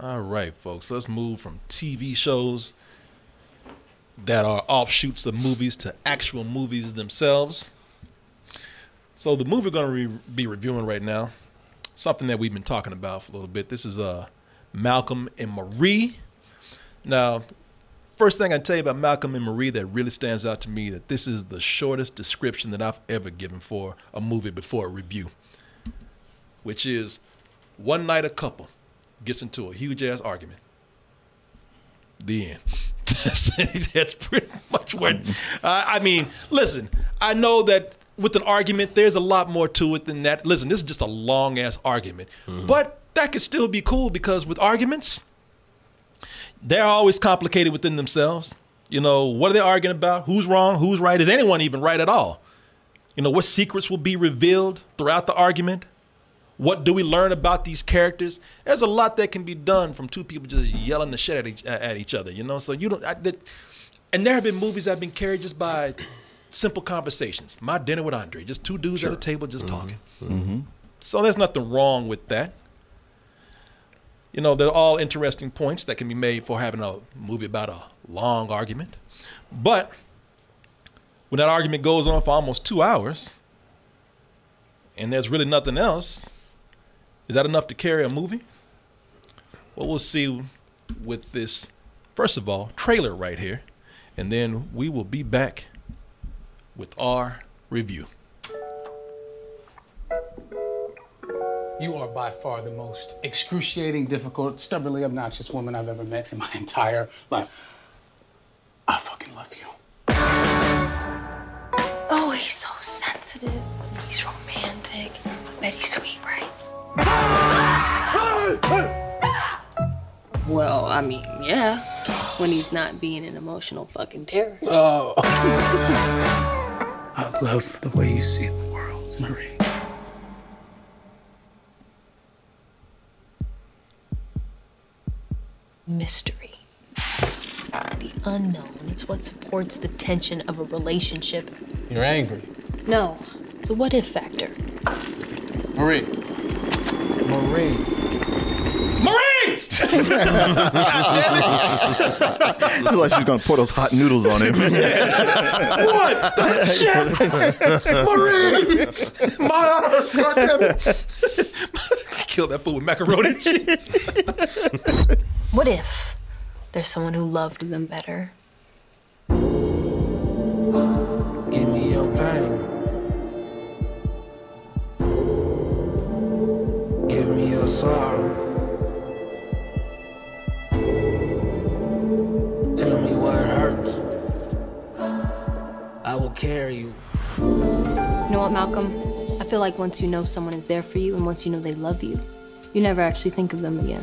All right, folks, let's move from TV shows that are offshoots of movies to actual movies themselves. So the movie we're going to re- be reviewing right now, something that we've been talking about for a little bit. This is uh, Malcolm and Marie. Now, first thing I tell you about Malcolm and Marie that really stands out to me that this is the shortest description that I've ever given for a movie before a review, which is one night a couple gets into a huge ass argument. The end. That's pretty much what. Uh, I mean, listen. I know that with an argument, there's a lot more to it than that. Listen, this is just a long ass argument, but that could still be cool because with arguments, they're always complicated within themselves. You know, what are they arguing about? Who's wrong? Who's right? Is anyone even right at all? You know, what secrets will be revealed throughout the argument? What do we learn about these characters? There's a lot that can be done from two people just yelling the shit at each, at each other. You know, so you don't. I, that, and there have been movies that have been carried just by simple conversations. My dinner with Andre, just two dudes at a table just mm-hmm. talking. Mm-hmm. So there's nothing wrong with that. You know, they're all interesting points that can be made for having a movie about a long argument. But when that argument goes on for almost two hours, and there's really nothing else, is that enough to carry a movie? Well, we'll see with this, first of all, trailer right here, and then we will be back with our review. You are by far the most excruciating, difficult, stubbornly obnoxious woman I've ever met in my entire life. I fucking love you. Oh, he's so mean, yeah. When he's not being an emotional fucking terror. Oh. I love the way you see the world, Marie. Mystery. The unknown. It's what supports the tension of a relationship. You're angry. No, the what if factor. Marie. Marie. Marie! Looks like she's gonna pour those hot noodles on him. What the shit? Marie! My arms, goddammit. Kill that fool with macaroni and cheese. What if there's someone who loved them better? Give me your pain. Give me your sorrow. Carry you. You know what, Malcolm? I feel like once you know someone is there for you and once you know they love you, you never actually think of them again.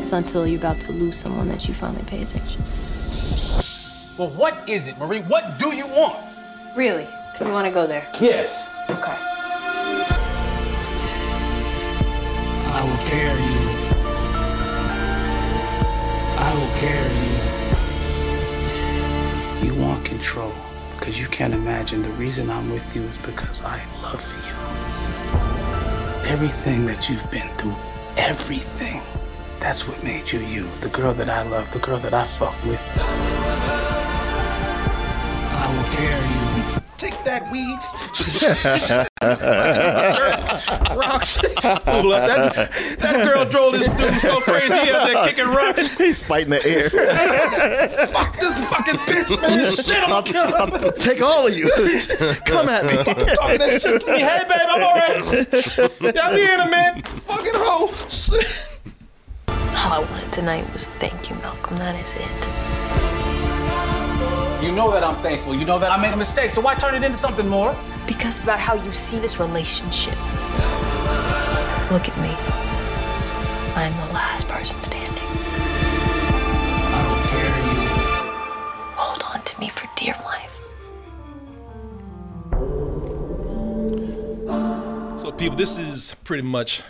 It's until you're about to lose someone that you finally pay attention. Well, what is it, Marie? What do you want? Really? You want to go there? Yes. Okay. I will carry you. I will carry you. You want control because you can't imagine the reason I'm with you is because I love you. Everything that you've been through, everything. That's what made you you. The girl that I love, the girl that I fuck with. I will carry you. Take that, weeds. rocks. Fool up. That, that girl drove this dude so crazy he had that kicking rocks. He's fighting the air. Fuck this fucking bitch, man. Shit, I'm gonna kill her. I'll take all of you. Come at me. Talking that shit to me. Hey, babe, I'm all right. Y'all be in a man. Fucking hoe. All I wanted tonight was thank you, Malcolm. That is it. You know that I'm thankful. You know that I made a mistake, so why turn it into something more? Because it's about how you see this relationship. Look at me. I'm the last person standing. I will carry you. Hold on to me for dear life. So, people, this is pretty much,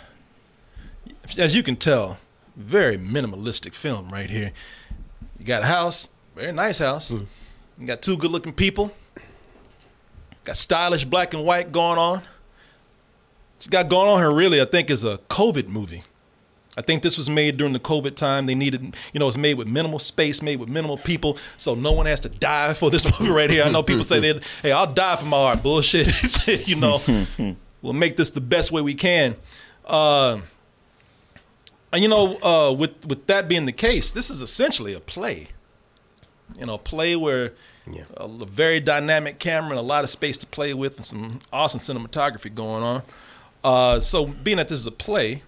as you can tell, very minimalistic film right here. You got a house, very nice house. Hmm. You got two good-looking people. Got stylish black and white going on. What you got going on here really, I think, is a COVID movie. I think this was made during the COVID time. They needed, you know, it's made with minimal space, made with minimal people, so no one has to die for this movie right here. I know people say that, hey, I'll die for my art. Bullshit. you know, we'll make this the best way we can. Uh, and you know, uh, with with that being the case, this is essentially a play. You know, a play where Yeah. a, very dynamic camera and a lot of space to play with, and some awesome cinematography going on. Uh, so, being that this is a play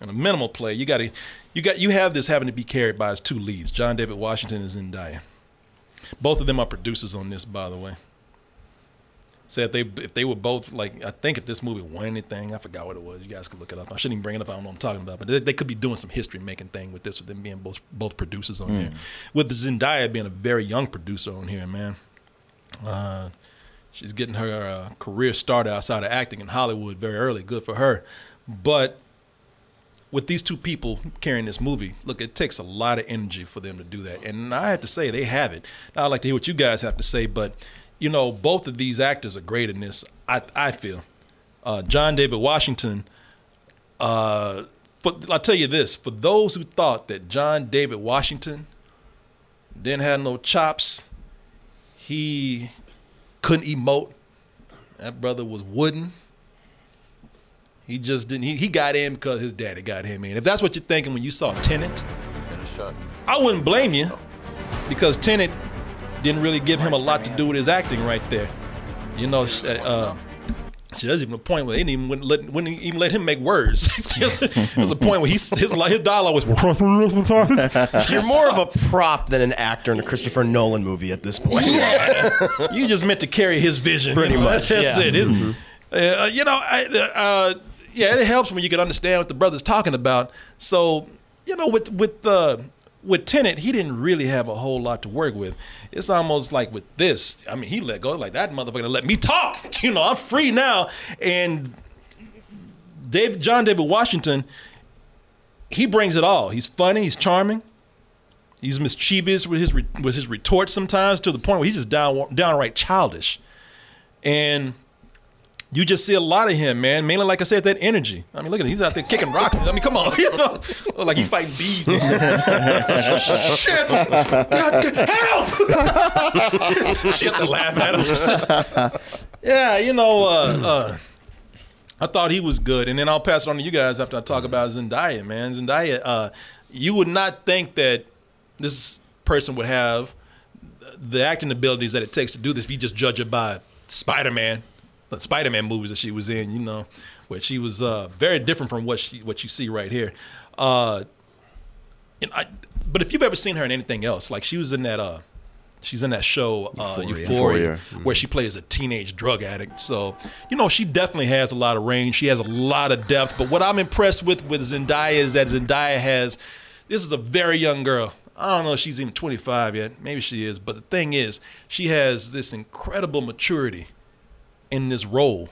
and a minimal play, you got to you got you have this having to be carried by his two leads, John David Washington and Zendaya. Both of them are producers on this, by the way. Say if they if they were both like I think if this movie won anything, I forgot what it was. You guys could look it up. I shouldn't even bring it up. I don't know what I'm talking about, but they, they could be doing some history making thing with this, with them being both both producers on here. With Zendaya being a very young producer on here, man. Uh, she's getting her uh, career started outside of acting in Hollywood very early. Good for her, but with these two people carrying this movie, look, it takes a lot of energy for them to do that. And I have to say, they have it. Now, I'd like to hear what you guys have to say, but, you know, both of these actors are great in this, I, I feel. Uh, John David Washington, uh, for, I'll tell you this for those who thought that John David Washington didn't have no chops, he couldn't emote, that brother was wooden. He just didn't. He, he got in because his daddy got him in. If that's what you're thinking when you saw Tenet, I wouldn't blame you because Tenet didn't really give him a lot to do with his acting right there. You know, uh, she doesn't even a point where they didn't even wouldn't let, wouldn't even let him make words. There's a point where he, his his dialogue was. You're more of a prop than an actor in a Christopher Nolan movie at this point. Yeah. you just meant to carry his vision. Pretty you know? much, That's yeah. it. His- uh, you know, I, uh, yeah, it helps when you can understand what the brother's talking about. So, you know, with with uh, with Tenet, he didn't really have a whole lot to work with. It's almost like with this. I mean, he let go like that motherfucker let me talk. You know, I'm free now. And Dave, John David Washington, he brings it all. He's funny. He's charming. He's mischievous with his with his retorts sometimes to the point where he's just down downright childish, and you just see a lot of him, man. Mainly, like I said, that energy. I mean, look at him. He's out there kicking rocks. I mean, come on, you know, like he's fighting bees. Or something. Shit! God, help! she had to laugh at him. yeah, you know, uh, uh, I thought he was good, and then I'll pass it on to you guys after I talk about Zendaya, man. Zendaya, uh, you would not think that this person would have the acting abilities that it takes to do this if you just judge it by Spider-Man, the Spider-Man movies that she was in, you know, where she was uh, very different from what she what you see right here. Uh, and I, but if you've ever seen her in anything else, like she was in that uh, she's in that show uh, Euphoria, Euphoria. where she plays a teenage drug addict. So you know she definitely has a lot of range. She has a lot of depth. But what I'm impressed with with Zendaya is that Zendaya has this is a very young girl. I don't know if she's even 25 yet. Maybe she is. But the thing is, she has this incredible maturity in this role.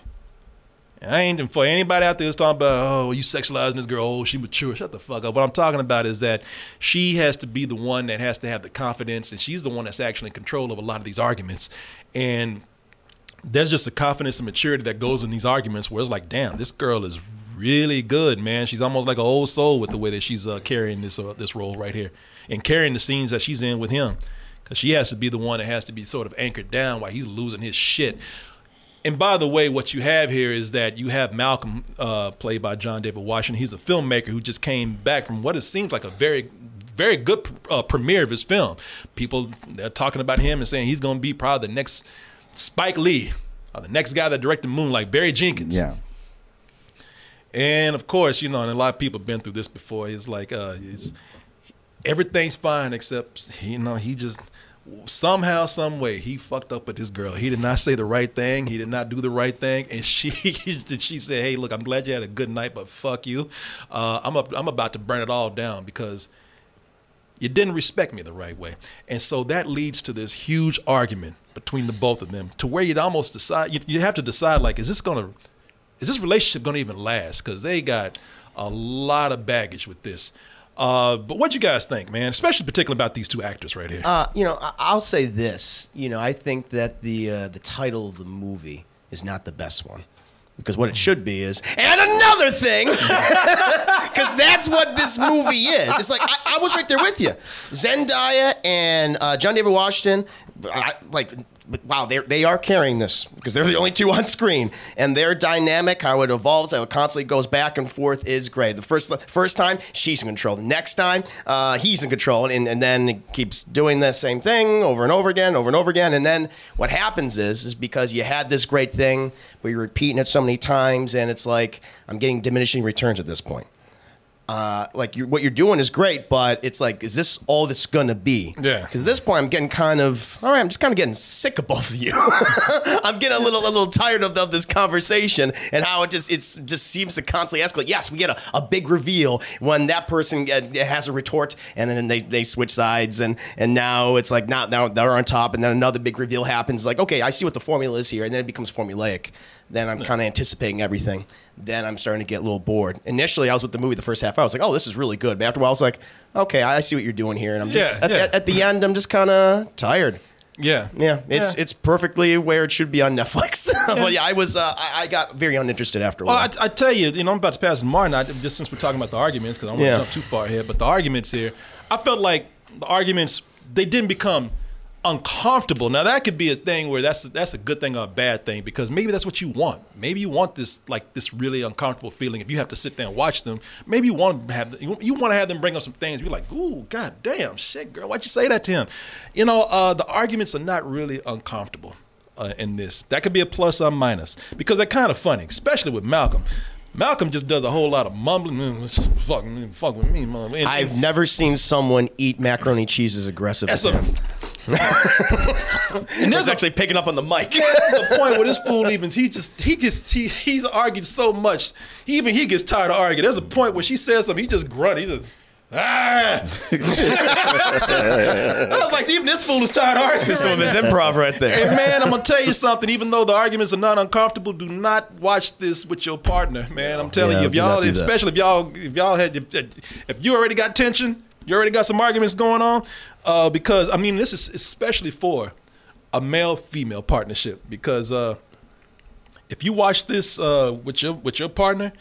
And I ain't for anybody out there who's talking about, oh, you sexualizing this girl, oh, she mature. Shut the fuck up. What I'm talking about is that she has to be the one that has to have the confidence, and she's the one that's actually in control of a lot of these arguments. And there's just a confidence and maturity that goes in these arguments where it's like, damn, this girl is really good, man. She's almost like an old soul with the way that she's uh, carrying this uh, this role right here and carrying the scenes that she's in with him, because she has to be the one that has to be sort of anchored down while he's losing his shit. And by the way, what you have here is that you have Malcolm, uh, played by John David Washington. He's a filmmaker who just came back from what it seems like a very, very good uh, premiere of his film. People they're talking about him and saying he's going to be probably the next Spike Lee, or the next guy that directed Moonlight, Barry Jenkins. Yeah. And of course, you know, and a lot of people have been through this before. It's like uh, it's everything's fine except you know he just somehow, some way he fucked up with this girl. He did not say the right thing. He did not do the right thing, and she she said, "Hey, look, I'm glad you had a good night, but fuck you. Uh, I'm up, I'm about to burn it all down because." You didn't respect me the right way. And so that leads to this huge argument between the both of them to where you'd almost decide, you, you have to decide, like, is this going to, is this relationship going to even last? Because they got a lot of baggage with this. Uh, but what you guys think, man? Especially particularly about these two actors right here. Uh, you know, I- I'll say this. You know, I think that the uh, the title of the movie is not the best one. Because what it should be is, and another thing, because that's what this movie is. It's like I, I was right there with you, Zendaya and uh, John David Washington. I, like, wow, they they are carrying this because they're the only two on screen, and their dynamic, how it evolves, how it constantly goes back and forth, is great. The first first time she's in control, the next time uh, he's in control, and, and then it keeps doing the same thing over and over again, over and over again, and then what happens is is because you had this great thing, but you're repeating it so many times, and it's like I'm getting diminishing returns at this point uh, like you what you're doing is great, but it's like, is this all that's gonna be? Yeah. Because at this point, I'm getting kind of all right. I'm just kind of getting sick of both of you. I'm getting a little a little tired of, of this conversation and how it just it's just seems to constantly escalate. Yes, we get a, a big reveal when that person get, has a retort, and then they, they switch sides, and and now it's like now now they're on top, and then another big reveal happens. Like okay, I see what the formula is here, and then it becomes formulaic. Then I'm kind of anticipating everything. Then I'm starting to get a little bored. Initially, I was with the movie the first half hour. I was like, "Oh, this is really good." But after a while, I was like, "Okay, I see what you're doing here." And I'm just Yeah, at, yeah. At, at the end, I'm just kind of tired. Yeah. Yeah, it's Yeah. it's perfectly where it should be on Netflix. but yeah, I was uh, I, I got very uninterested after a Well, while. I, I tell you, you know, I'm about to pass Martin. I, just since we're talking about the arguments, because I don't want to jump too far ahead, but the arguments here, I felt like the arguments they didn't become uncomfortable. Now that could be a thing where that's that's a good thing or a bad thing because maybe that's what you want. Maybe you want this like this really uncomfortable feeling if you have to sit there and watch them. Maybe you want to have you, you want to have them bring up some things. You're like, ooh, god damn, shit, girl, why'd you say that to him? You know, uh, the arguments are not really uncomfortable uh, in this. That could be a plus or minus because they're kind of funny, especially with Malcolm. Malcolm just does a whole lot of mumbling. "Mm, Fuck, fuck with me, mom. And- I've never seen someone eat macaroni cheese as aggressive as him. And I there's actually picking up on the mic. there's a point where this fool even he just he just he, he's argued so much. He, even he gets tired of arguing. There's a point where she says something, he just grunt. He just ah. I was like, even this fool is tired of arguing. This is some of his improv right there. And man, I'm gonna tell you something. Even though the arguments are not uncomfortable, do not watch this with your partner, man. I'm telling Yeah, you, if y'all, especially if y'all, if y'all had, if, if you already got tension, you already got some arguments going on, uh, because I mean, this is especially for a male-female partnership. Because uh, if you watch this uh, with your with your partner.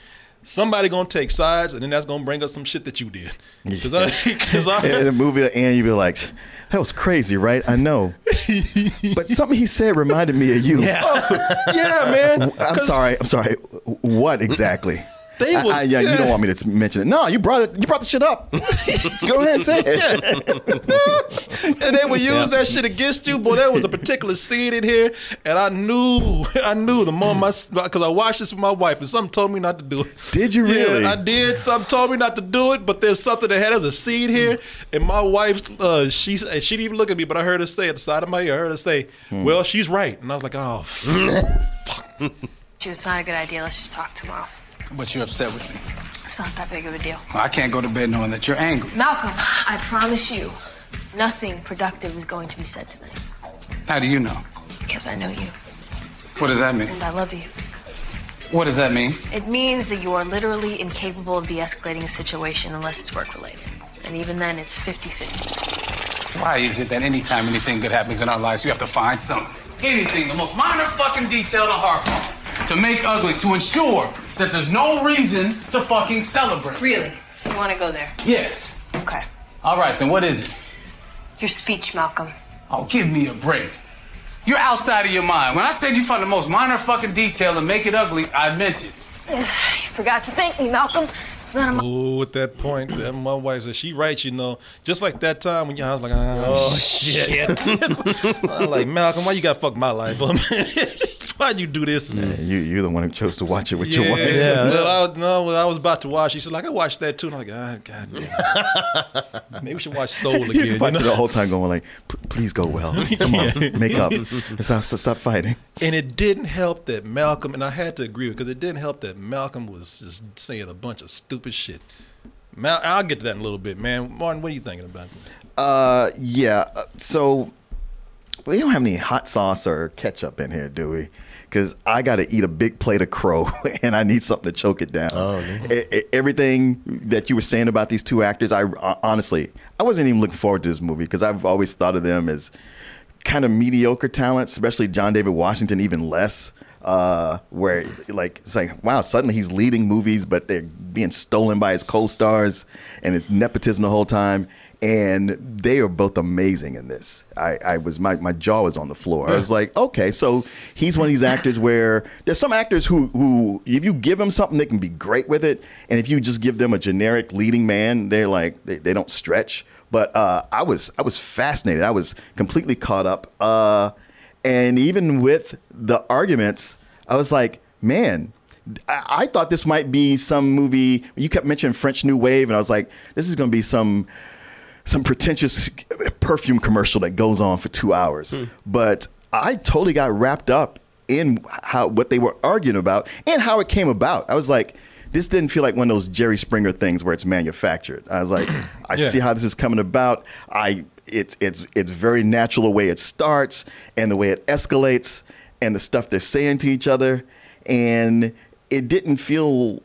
Somebody gonna take sides, and then that's gonna bring up some shit that you did. Because I, in a movie at the end, you'd be like, that was crazy, right? I know. but something he said reminded me of you. Yeah. yeah, man. I'm sorry. I'm sorry. What exactly? They I- I- yeah, you don't want me to mention it. No, you brought it. You brought the shit up. Go ahead and say it. and they would use that shit against you. Boy, there was a particular scene in here, and I knew, I knew the moment my because I watched this with my wife, and something told me not to do it. Did you really? Yeah, I did. Something told me not to do it, but there's something that had as a scene here, and my wife, uh, she she didn't even look at me, but I heard her say at the side of my ear, I heard her say, "Well, she's right," and I was like, "Oh." Fuck." It's not a good idea. Let's just talk tomorrow. But you're upset with me. It's not that big of a deal. I can't go to bed knowing that you're angry. Malcolm, I promise you, nothing productive is going to be said tonight. How do you know? Because I know you What does that mean? and I love you. What does that mean? It means that you are literally incapable of de escalating a situation unless it's work related. And even then, it's 50 50. Why is it that anytime anything good happens in our lives, we have to find something, anything, the most minor fucking detail to harp on, to make ugly, to ensure that there's no reason to fucking celebrate? Really? You want to go there? Yes. Okay. All right, then what is it? Your speech, Malcolm. Oh, give me a break. You're outside of your mind. When I said you find the most minor fucking detail and make it ugly, I meant it. You forgot to thank me, Malcolm. It's none my. Ooh, at that point, that my wife said she right, you know, just like that time when you, I was like, oh, oh shit. I'm like Malcolm, why you got to fuck my life up? Why'd you do this? Yeah, you, you're the one who chose to watch it with Yeah, your wife. Yeah. Well, I, no, when I was about to watch. She said, "Like I watched that too." And I'm like, "Ah, God damn. Maybe we should watch Soul again." You're You know? the whole time going like, please go well. Come on, make up. Stop, stop fighting. And it didn't help that Malcolm, and I had to agree because it didn't help that Malcolm was just saying a bunch of stupid shit. Mal, I'll get to that in a little bit, man. Martin, what are you thinking about? Uh, yeah. uh, So we don't have any hot sauce or ketchup in here, do we? Because I got to eat a big plate of crow, and I need something to choke it down. Oh, everything that you were saying about these two actors, I honestly, I wasn't even looking forward to this movie because I've always thought of them as kind of mediocre talent, especially John David Washington, even less. Uh, where like it's like wow, suddenly he's leading movies, but they're being stolen by his co-stars, and it's nepotism the whole time. And they are both amazing in this. I, I was my, my jaw was on the floor. I was like, okay, so he's one of these actors where there's some actors who who if you give them something, they can be great with it, and if you just give them a generic leading man, they're like they, they don't stretch. But uh, I was I was fascinated. I was completely caught up. Uh, and even with the arguments, I was like, man, I, I thought this might be some movie. You kept mentioning French New Wave, and I was like, this is going to be some some pretentious perfume commercial that goes on for two hours. Hmm. But I totally got wrapped up in how what they were arguing about and how it came about. I was like, this didn't feel like one of those Jerry Springer things where it's manufactured. I was like, I Yeah. see how this is coming about. I it's it's it's very natural the way it starts and the way it escalates and the stuff they're saying to each other. And it didn't feel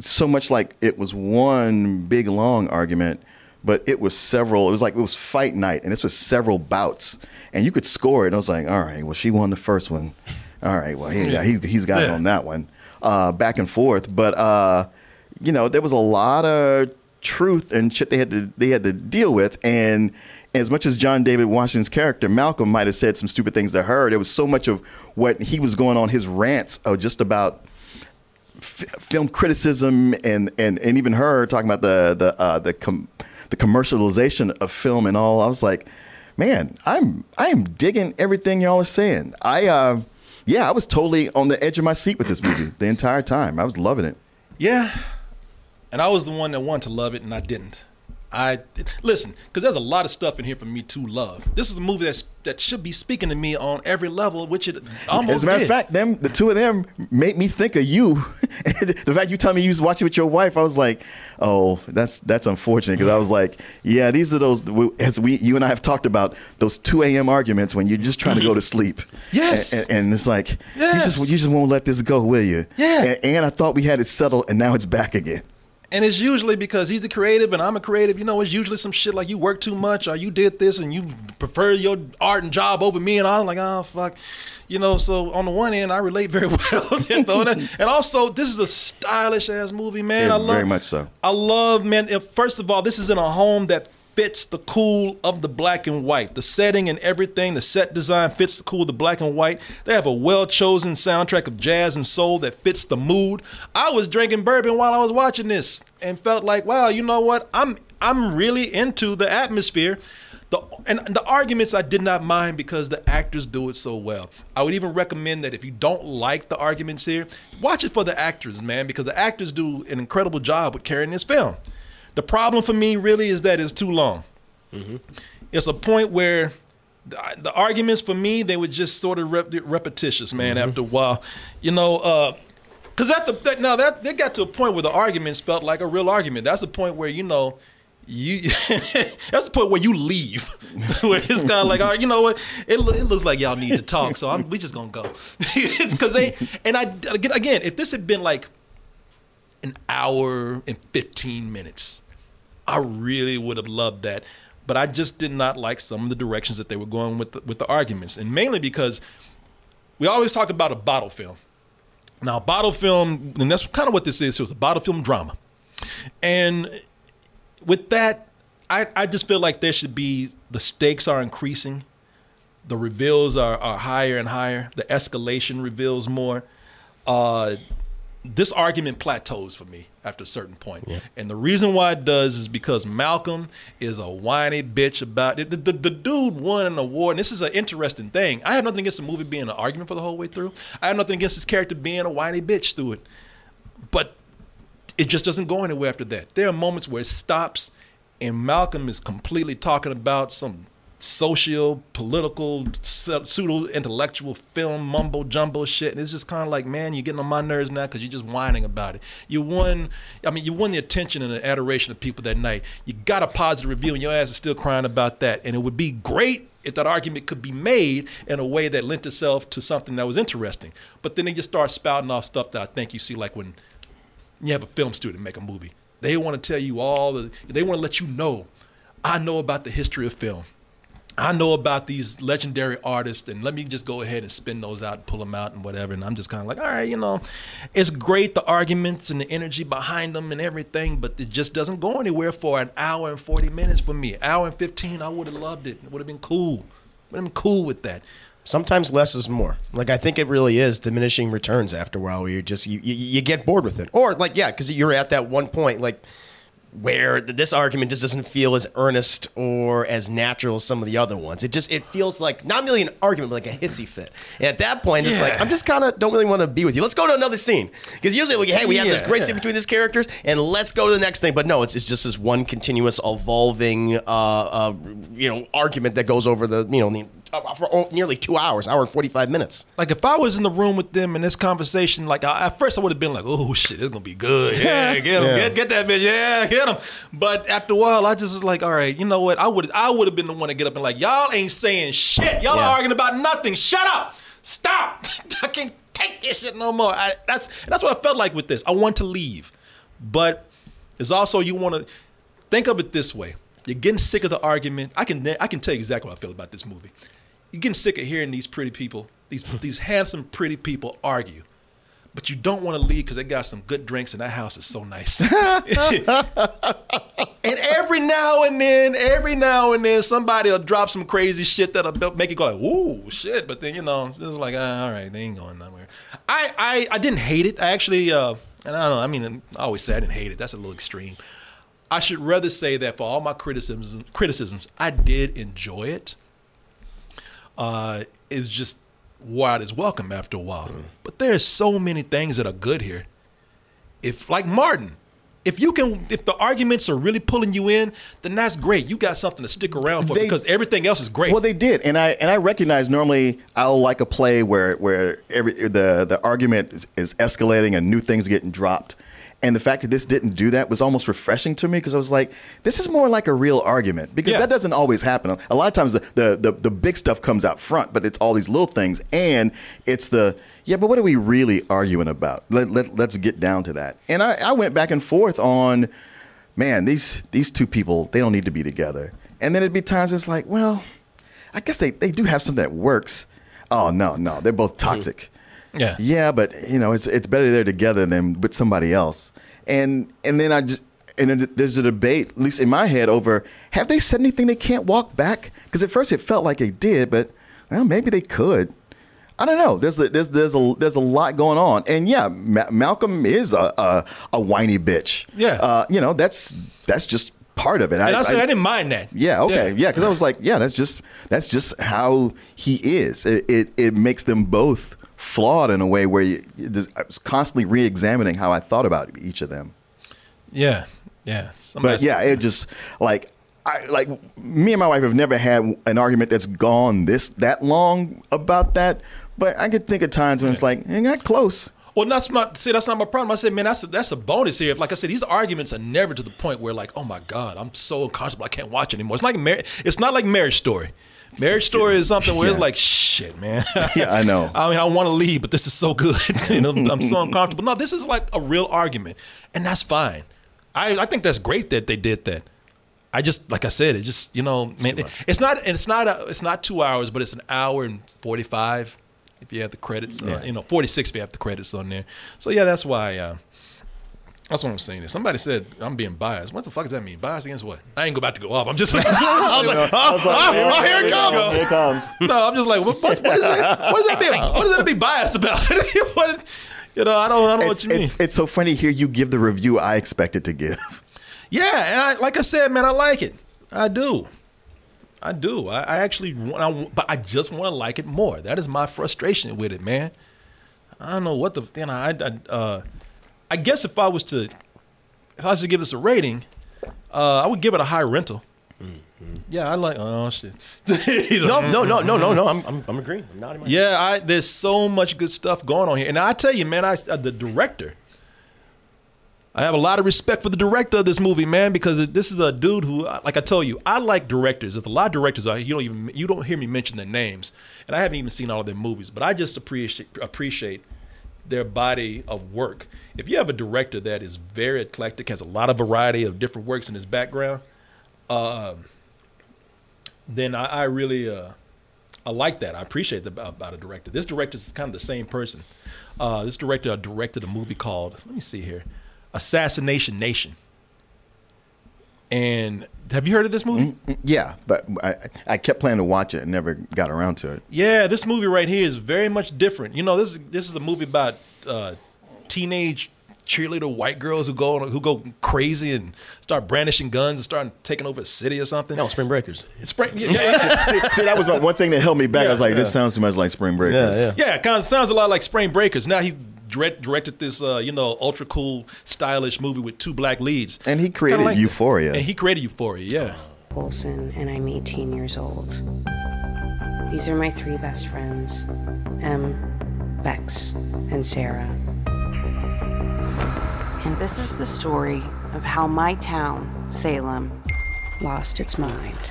so much like it was one big long argument, but it was several. It was like it was fight night, and this was several bouts, and you could score it. And I was like, all right, well, she won the first one. All right, well, he, he, he's got it on that one. Uh, back and forth, but uh, you know, there was a lot of truth and shit they had to they had to deal with, and. As much as John David Washington's character Malcolm might have said some stupid things to her, there was so much of what he was going on his rants of just about f- film criticism and, and and even her talking about the the uh, the com- the commercialization of film and all. I was like, man, I'm I am digging everything y'all are saying. I uh, yeah, I was totally on the edge of my seat with this movie the entire time. I was loving it. Yeah, and I was the one that wanted to love it, and I didn't. I listen because there's a lot of stuff in here for me to love. This is a movie that's that should be speaking to me on every level, which it almost As a matter did. of fact, them the two of them made me think of you. the fact you tell me you was watching with your wife, I was like, oh, that's that's unfortunate because I was like, yeah, these are those as we you and I have talked about those two a.m. arguments when you're just trying to go to sleep. Yes. and, and- and it's like you Yes. just you just won't let this go, will you? Yeah. and, and I thought we had it settled, and now it's back again. And it's usually because he's a creative and I'm a creative. You know, it's usually some shit like you work too much or you did this and you prefer your art and job over me. And I'm like, oh, fuck. You know, so on the one end, I relate very well. you know, and, and also, this is a stylish ass movie, man. Yeah, I love, very much so. I love, man. First of all, this is in a home that fits the cool of the black and white. The setting and everything, the set design fits the cool of the black and white. They have a well chosen soundtrack of jazz and soul that fits the mood. I was drinking bourbon while I was watching this and felt like, wow, you know what? I'm I'm really into the atmosphere. The, and the arguments I did not mind because the actors do it so well. I would even recommend that if you don't like the arguments here, watch it for the actors, man, because the actors do an incredible job with carrying this film. The problem for me really is that it's too long. Mm-hmm. It's a point where the, the arguments for me they were just sort of rep- repetitious, man. Mm-hmm. After a while, you know, uh, because at the that, now that they got to a point where the arguments felt like a real argument. That's the point where you know. You that's the point where you leave, where it's kind of like, oh, you know what? It, lo- it looks like y'all need to talk, so I'm, we just gonna go. it's because they and I again, if this had been like an hour and 15 minutes. I really would have loved that. But I just did not like some of the directions that they were going with the, with the arguments. And mainly because we always talk about a bottle film. Now, bottle film, and that's kind of what this is. It was a bottle film drama. And with that, I, I just feel like there should be the stakes are increasing. The reveals are, are higher and higher. The escalation reveals more. Uh, this argument plateaus for me after a certain point. And the reason why it does is because Malcolm is a whiny bitch about it. The, the, the dude won an award, and this is an interesting thing. I have nothing against the movie being an argument for the whole way through. I have nothing against his character being a whiny bitch through it. But it just doesn't go anywhere after that. There are moments where it stops, and Malcolm is completely talking about some socio political pseudo intellectual film mumbo jumbo shit. And it's just kind of like man you're getting on my nerves now because you're just whining about it. You won i mean you won the attention and the adoration of people that night. You got a positive review and your ass is still crying about that. And it would be great if that argument could be made in a way that lent itself to something that was interesting. But then they just start spouting off stuff that i think you see like when you have a film student make a movie. They want to tell you all the, they want to let you know, I know about the history of film. I know about these legendary artists, and let me just go ahead and spin those out and pull them out and whatever. And I'm just kind of like, all right, you know, it's great the arguments and the energy behind them and everything, but it just doesn't go anywhere for an hour and 40 minutes for me. hour and 15, I would have loved it. It would have been cool. Have been cool with that. Sometimes less is more. Like I think it really is diminishing returns after a while. Where you just you, you, you get bored with it, or like yeah, because you're at that one point like where this argument just doesn't feel as earnest or as natural as some of the other ones. It just it feels like not really an argument, but like a hissy fit. And at that point, it's like I'm just kind of don't really want to be with you. Let's go to another scene because usually we hey we have this great yeah. scene between these characters and let's go to the next thing. But no, it's, it's just this one continuous evolving uh, uh, you know argument that goes over the you know the, Uh, for oh, nearly two hours, hour and forty five minutes. Like if I was in the room with them in this conversation, like I, at first I would have been like, "Oh shit, it's gonna be good. Yeah, get him, Yeah. get, get that bitch. Yeah, get him." But after a while, I just was like, "All right, you know what? I would I would have been the one to get up and like, y'all ain't saying shit. Y'all Yeah. are arguing about nothing. Shut up. Stop. I can't take this shit no more." I, that's that's what I felt like with this. I want to leave, but it's also you want to think of it this way. You're getting sick of the argument. I can I can tell you exactly what I feel about this movie. You're getting sick of hearing these pretty people, these these handsome, pretty people argue. But you don't want to leave because they got some good drinks and that house is so nice. and every now and then, every now and then, somebody will drop some crazy shit that'll make it go like, "Ooh, shit!" But then you know, it's like, ah, all right, they ain't going nowhere. I, I I didn't hate it. I actually, uh, and I don't know. I mean, I always say I didn't hate it. That's a little extreme. I should rather say that for all my criticisms, criticisms, I did enjoy it. Uh, it's just out its welcome after a while. But there's so many things that are good here. If like Martin, if you can, if the arguments are really pulling you in, then that's great. You got something to stick around for They- because everything else is great. Well, they did, and I and I recognize normally I'll like a play where where every the the argument is, is escalating and new things getting dropped, and the fact that this didn't do that was almost refreshing to me because I was like, this is more like a real argument because Yeah. that doesn't always happen. A lot of times the, the the the big stuff comes out front, but it's all these little things, and it's the yeah, but what are we really arguing about? Let, let let's get down to that. And I, I went back and forth on man, these these two people, they don't need to be together. And then it'd be times it's like, well, I guess they, they do have something that works. Oh no, no, they're both mm-hmm. toxic. yeah, Yeah, but you know, it's it's better they're together than with somebody else. And and then I just and there's a debate, at least in my head, over have they said anything they can't walk back? Because at first it felt like they did, but well, maybe they could. I don't know. There's a, there's there's a there's a lot going on, and yeah, Ma- Malcolm is a, a a whiny bitch. Yeah. uh, you know that's that's just part of it. and I, said I, didn't mind that. yeah, okay, yeah, because I was like, yeah, that's just that's just how he is. It, it it makes them both flawed in a way where you, I was constantly re-examining how I thought about each of them. yeah, yeah. Somebody But yeah, it just like I like me and my wife have never had an argument that's gone this that long about that. But I could think of times when it's like it got close. Well, that's my see. That's not my problem. I said, man, that's a, that's a bonus here. If, like I said, these arguments are never to the point where, like, oh my god, I'm so uncomfortable, I can't watch anymore. It's like mar- It's not like Marriage Story. Marriage Story is something where it's like, shit, man. Yeah, I know. I mean, I want to leave, but this is so good. you know, I'm so uncomfortable. No, this is like a real argument, and that's fine. I I think that's great that they did that. I just like I said, it just you know, man, it- it's not and it's not a, it's not two hours, but it's an hour and forty five if you have the credits. Uh, you know, forty six if you have the credits on there. So yeah, that's why. Uh, that's what I'm saying. Somebody said I'm being biased. What the fuck does that mean? Biased against what? I ain't about to go up. I'm just. I was like, oh, oh, oh, here it comes. Here it comes. no, I'm just like, what, what, what is that? What does that mean? What does that be biased about? what, you know, I don't, I don't know It's, what you mean. it's it's so funny to hear you give the review I expected to give. Yeah, and I like I said, man, I like it. I do. I do. I, I actually want, I, but I just want to like it more. That is my frustration with it, man. I don't know what the you know. I, I uh, I guess if I was to, if I was to give this a rating, uh, I would give it a high rental. Yeah, I like. Oh shit. No, no, no, no, no, no. I'm, I'm, I'm agreeing. I'm nodding yeah, I there's so much good stuff going on here, and I tell you, man, I uh, the director. I have a lot of respect for the director of this movie, man, because this is a dude who, like I told you, I like directors. There's a lot of directors out here. You don't even you don't hear me mention their names, and I haven't even seen all of their movies, but I just appreciate appreciate their body of work. If you have a director that is very eclectic, has a lot of variety of different works in his background, um, then I, I really uh, I like that. I appreciate that about, a director. This director is kind of the same person. Uh, this director directed a movie called let me see here, Assassination Nation. And have you heard of this movie? Yeah, but I, I kept planning to watch it and never got around to it. Yeah, this movie right here is very much different. You know, this this is a movie about uh, teenage cheerleader white girls who go who go crazy and start brandishing guns and start taking over a city or something. No, Spring Breakers. It's spring. Yeah, yeah, yeah. see, see, that was one thing that held me back. I was like, this sounds too much like Spring Breakers. Yeah, it kind of sounds a lot like Spring Breakers. Now he's direct, directed this, uh, you know, ultra cool, stylish movie with two black leads. And he created Kinda like that. Euphoria. And he created Euphoria, yeah. Olson, and I'm 18 years old. These are my three best friends Em, Bex, and Sarah. And this is the story of how my town, Salem, lost its mind.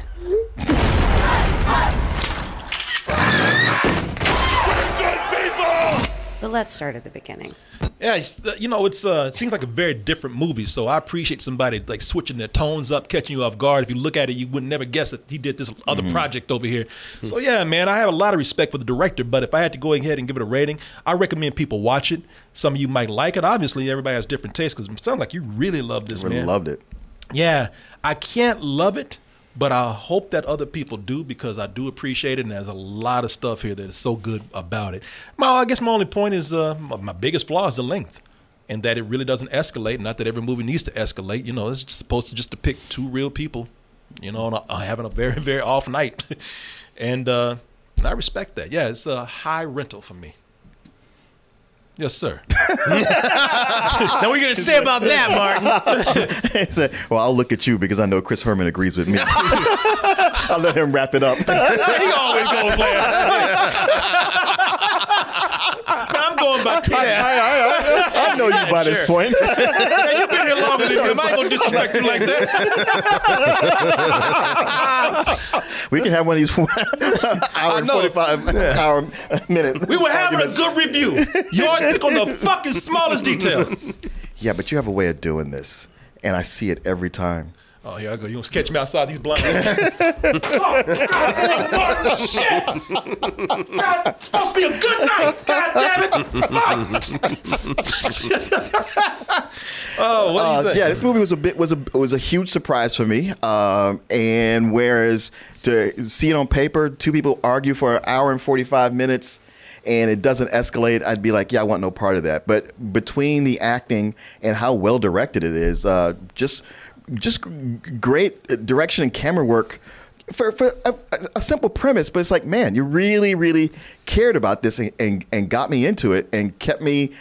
But let's start at the beginning. Yeah, it's, uh, you know, it's uh, it seems like a very different movie. So I appreciate somebody like switching their tones up, catching you off guard. If you look at it, you would never guess that he did this other Mm-hmm. project over here. So yeah, man, I have a lot of respect for the director. But if I had to go ahead and give it a rating, I recommend people watch it. Some of you might like it. Obviously, everybody has different tastes. Because it sounds like you really love this, Really man. loved it. Yeah, I can't love it, but I hope that other people do because I do appreciate it, and there's a lot of stuff here that is so good about it. My, I guess my only point is uh, my, biggest flaw is the length, and that it really doesn't escalate. Not that every movie needs to escalate. You know, it's supposed to just depict two real people, you know, and, uh, having a very very off night, and uh, and I respect that. Yeah, it's a high rental for me. Yes, sir. now what are you gonna say about that, Martin? Said, well, I'll look at you because I know Chris Herman agrees with me. I'll let him wrap it up. he always goes last. I'm going by time. I know you by this point. Hey, you've been here longer than him. I ain't gonna disrespect you like that. We can have one of these hour and know. 45 hour minute. We were having a good review. You always pick on the fucking smallest detail. Yeah, but you have a way of doing this, and I see it every time. Oh, here I go. You gonna catch me outside these blinds? oh, God, Martin, shit! God, it's supposed to be a good night. God damn it! Fuck. oh, what do you Uh, think? yeah, this movie was a bit was a was a huge surprise for me. Um, and whereas to see it on paper, two people argue for an hour and forty five minutes, and it doesn't escalate, I'd be like, yeah, I want no part of that. But between the acting and how well directed it is, uh, just just great direction and camera work. For, for a, a simple premise, but it's like, man, you really, really cared about this and, and, and got me into it and kept me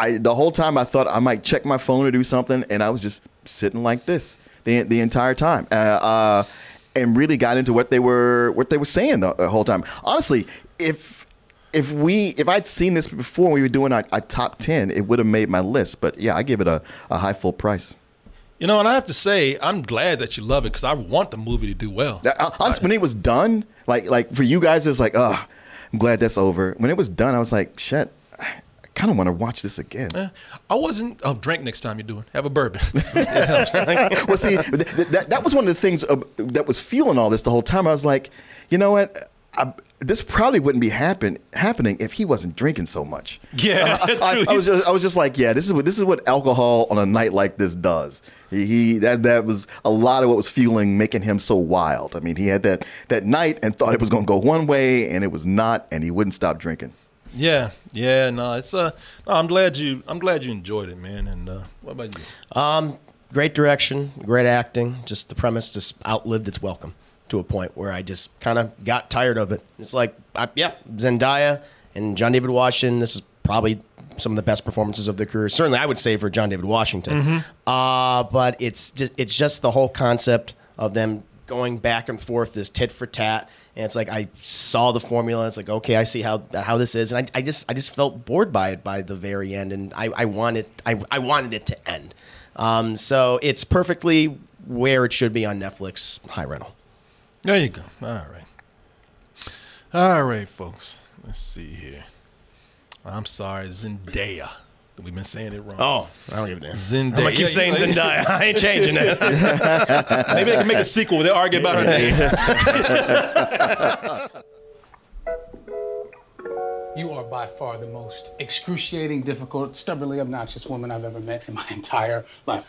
I the whole time I thought I might check my phone or do something, and I was just sitting like this the the entire time, uh, uh, and really got into what they were what they were saying the, the whole time. Honestly, if if we if I'd seen this before we were doing our, our top ten, it would have made my list. But yeah, I give it a, a high full price. You know, and I have to say, I'm glad that you love it because I want the movie to do well. Uh, Honestly, when it was done, like like for you guys, it was like, oh, I'm glad that's over. When it was done, I was like, shit, I kind of want to watch this again. Eh, I wasn't. Oh, drink next time you're doing. Have a bourbon. well, see, th- th- that, that was one of the things uh, that was fueling all this the whole time. I was like, you know what? I, this probably wouldn't be happen happening if he wasn't drinking so much. Yeah, that's I. I was just, I was just like, yeah, this is what this is what alcohol on a night like this does. He, he that that was a lot of what was fueling, making him so wild. I mean, he had that that night and thought it was going to go one way, and it was not, and he wouldn't stop drinking. Yeah, yeah, no, it's uh, no, I'm glad you, I'm glad you enjoyed it, man. And uh, what about you? Um, great direction, great acting. Just the premise just outlived its welcome to a point where I just kind of got tired of it. It's like, I, yeah, Zendaya and John David Washington. This is probably some of the best performances of their career. Certainly, I would say for John David Washington. Uh, but it's just it's just the whole concept of them going back and forth, this tit for tat. And it's like I saw the formula. It's like okay, I see how how this is, and I, I just I just felt bored by it by the very end, and I, I wanted I, I wanted it to end. Um, so it's perfectly where it should be on Netflix, high rental. There you go. All right, all right, folks. Let's see here. I'm sorry, Zendaya, We've been saying it wrong. Oh, I don't give a damn. Zendaya. I'm gonna keep Yeah, saying you- Zendaya. I ain't changing it. Maybe they can make a sequel where they argue about her name. You are by far the most excruciating, difficult, stubbornly obnoxious woman I've ever met in my entire life.